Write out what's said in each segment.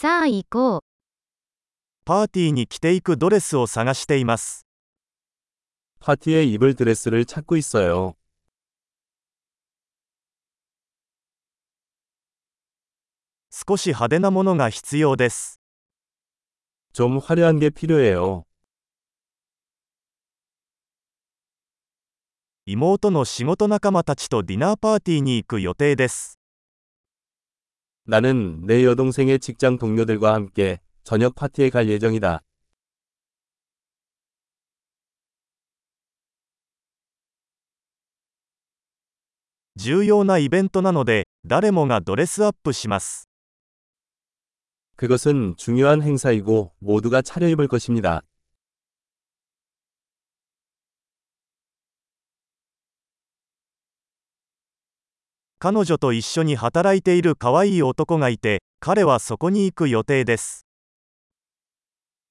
さあ行こう。パーティーに着ていくドレスを探しています。 파티에 입을 드레스를 찾고 있어요. 少し派手なものが必要です。 좀 화려한 게 필요해요. 妹の仕事仲間たちとディナーパーティーに行く予定です。 나는 내 여동생의 직장 동료들과 함께 저녁 파티에 갈 예정이다. 重要なイベントなので、誰もがドレスアップします。 그것은 중요한 행사이고 모두가 차려입을 것입니다. 彼女と一緒に働いている可愛い男がいて、彼はそこに行く予定です。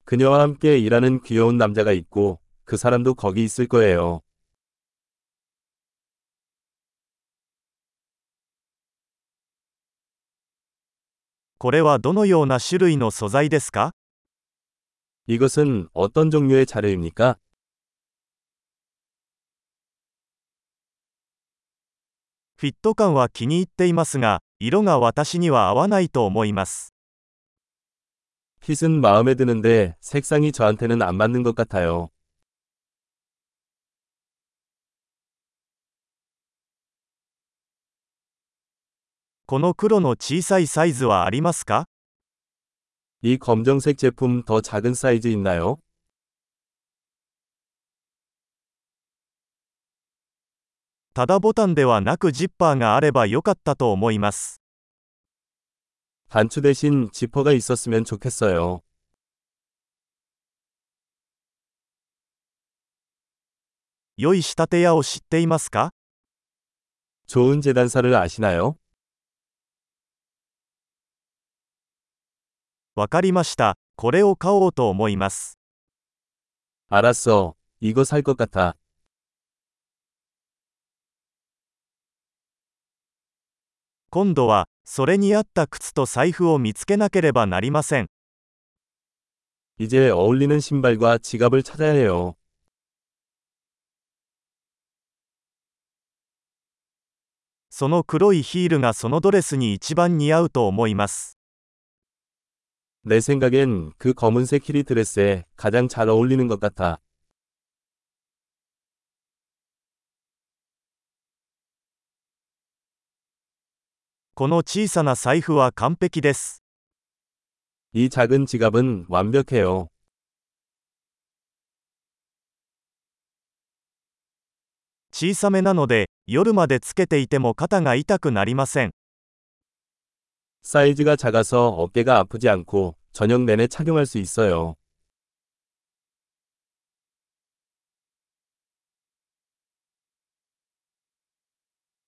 그녀와 함께 일하는 귀여운 남자가 있고 그 사람도 거기 있을 거예요. これはどのような種類の素材ですか 이것은 어떤 종류의 자료입니까? フィット感は気に入っていますが、色が私には合わないと思います。 핏은 마음에 드는데 색상이 저한테는 안 맞는 것 같아요. この黒の小さいサイズはありますか 이 검정색 제품 더 작은 사이즈 있나요? ただボタンではなくジッパーがあればよかったと思います。 단추 대신 지퍼가 있었으면 좋겠어요. 良い仕立て屋を知っていますか 좋은 재단사를 아시나요? わかりました。これを買おうと思います。 알았어. 이거 살 것 같아. 今度は、それに合った靴と財布を見つけなければなりません。 이제 어울리는 신발과 지갑을 찾아야 해요. その黒いヒールがそのドレスに一番似合うと思います。 내 생각엔 그 검은색 힐이 드레스에 가장 잘 어울리는 것 같아. この小さな財布は完璧です。 이 작은 지갑은 완벽해요. 小さめなので、夜までつけていても肩が痛くなりません。 사이즈가 작아서 어깨가 아프지 않고 저녁 내내 착용할 수 있어요.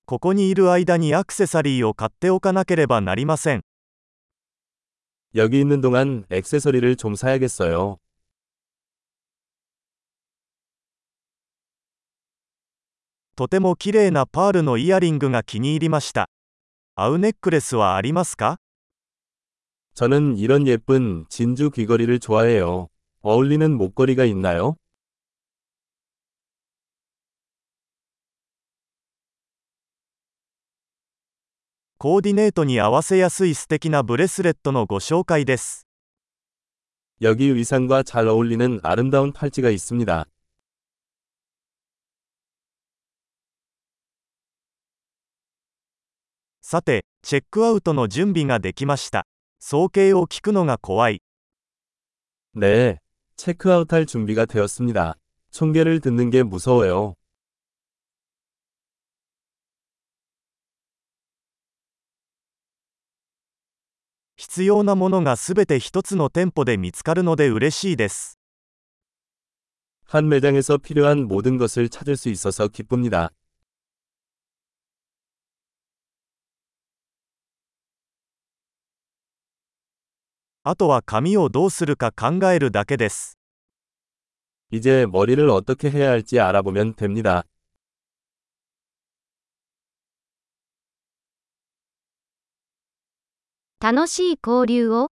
ここにいる間にアクセサリーを買っておかなければなりません。 여기 있는 동안 액세서리를 좀 사야겠어요. とても綺麗なパールのイヤリングが気に入りました。合うネックレスはありますか 저는 이런 예쁜 진주 귀걸이를 좋아해요. 어울리는 목걸이가 있나요? コーディネートに合わせやすい素敵なブレスレットのご紹介です。 여기 의상과 잘 어울리는 아름다운 팔찌가 있습니다. さて、チェックアウトの準備ができました。総計を聞くのが怖い。 네, 체크아웃할 준비가 되었습니다. 총계를 듣는 게 무서워요. 必要なものがすべて一つの店舗で見つかるので嬉しいです。 한 매장에서 필요한 모든 것을 찾을 수 있어서 기쁩니다. あとは髪をどうするか考えるだけです。 이제 머리를 어떻게 해야 할지 알아보면 됩니다. 楽しい交流を。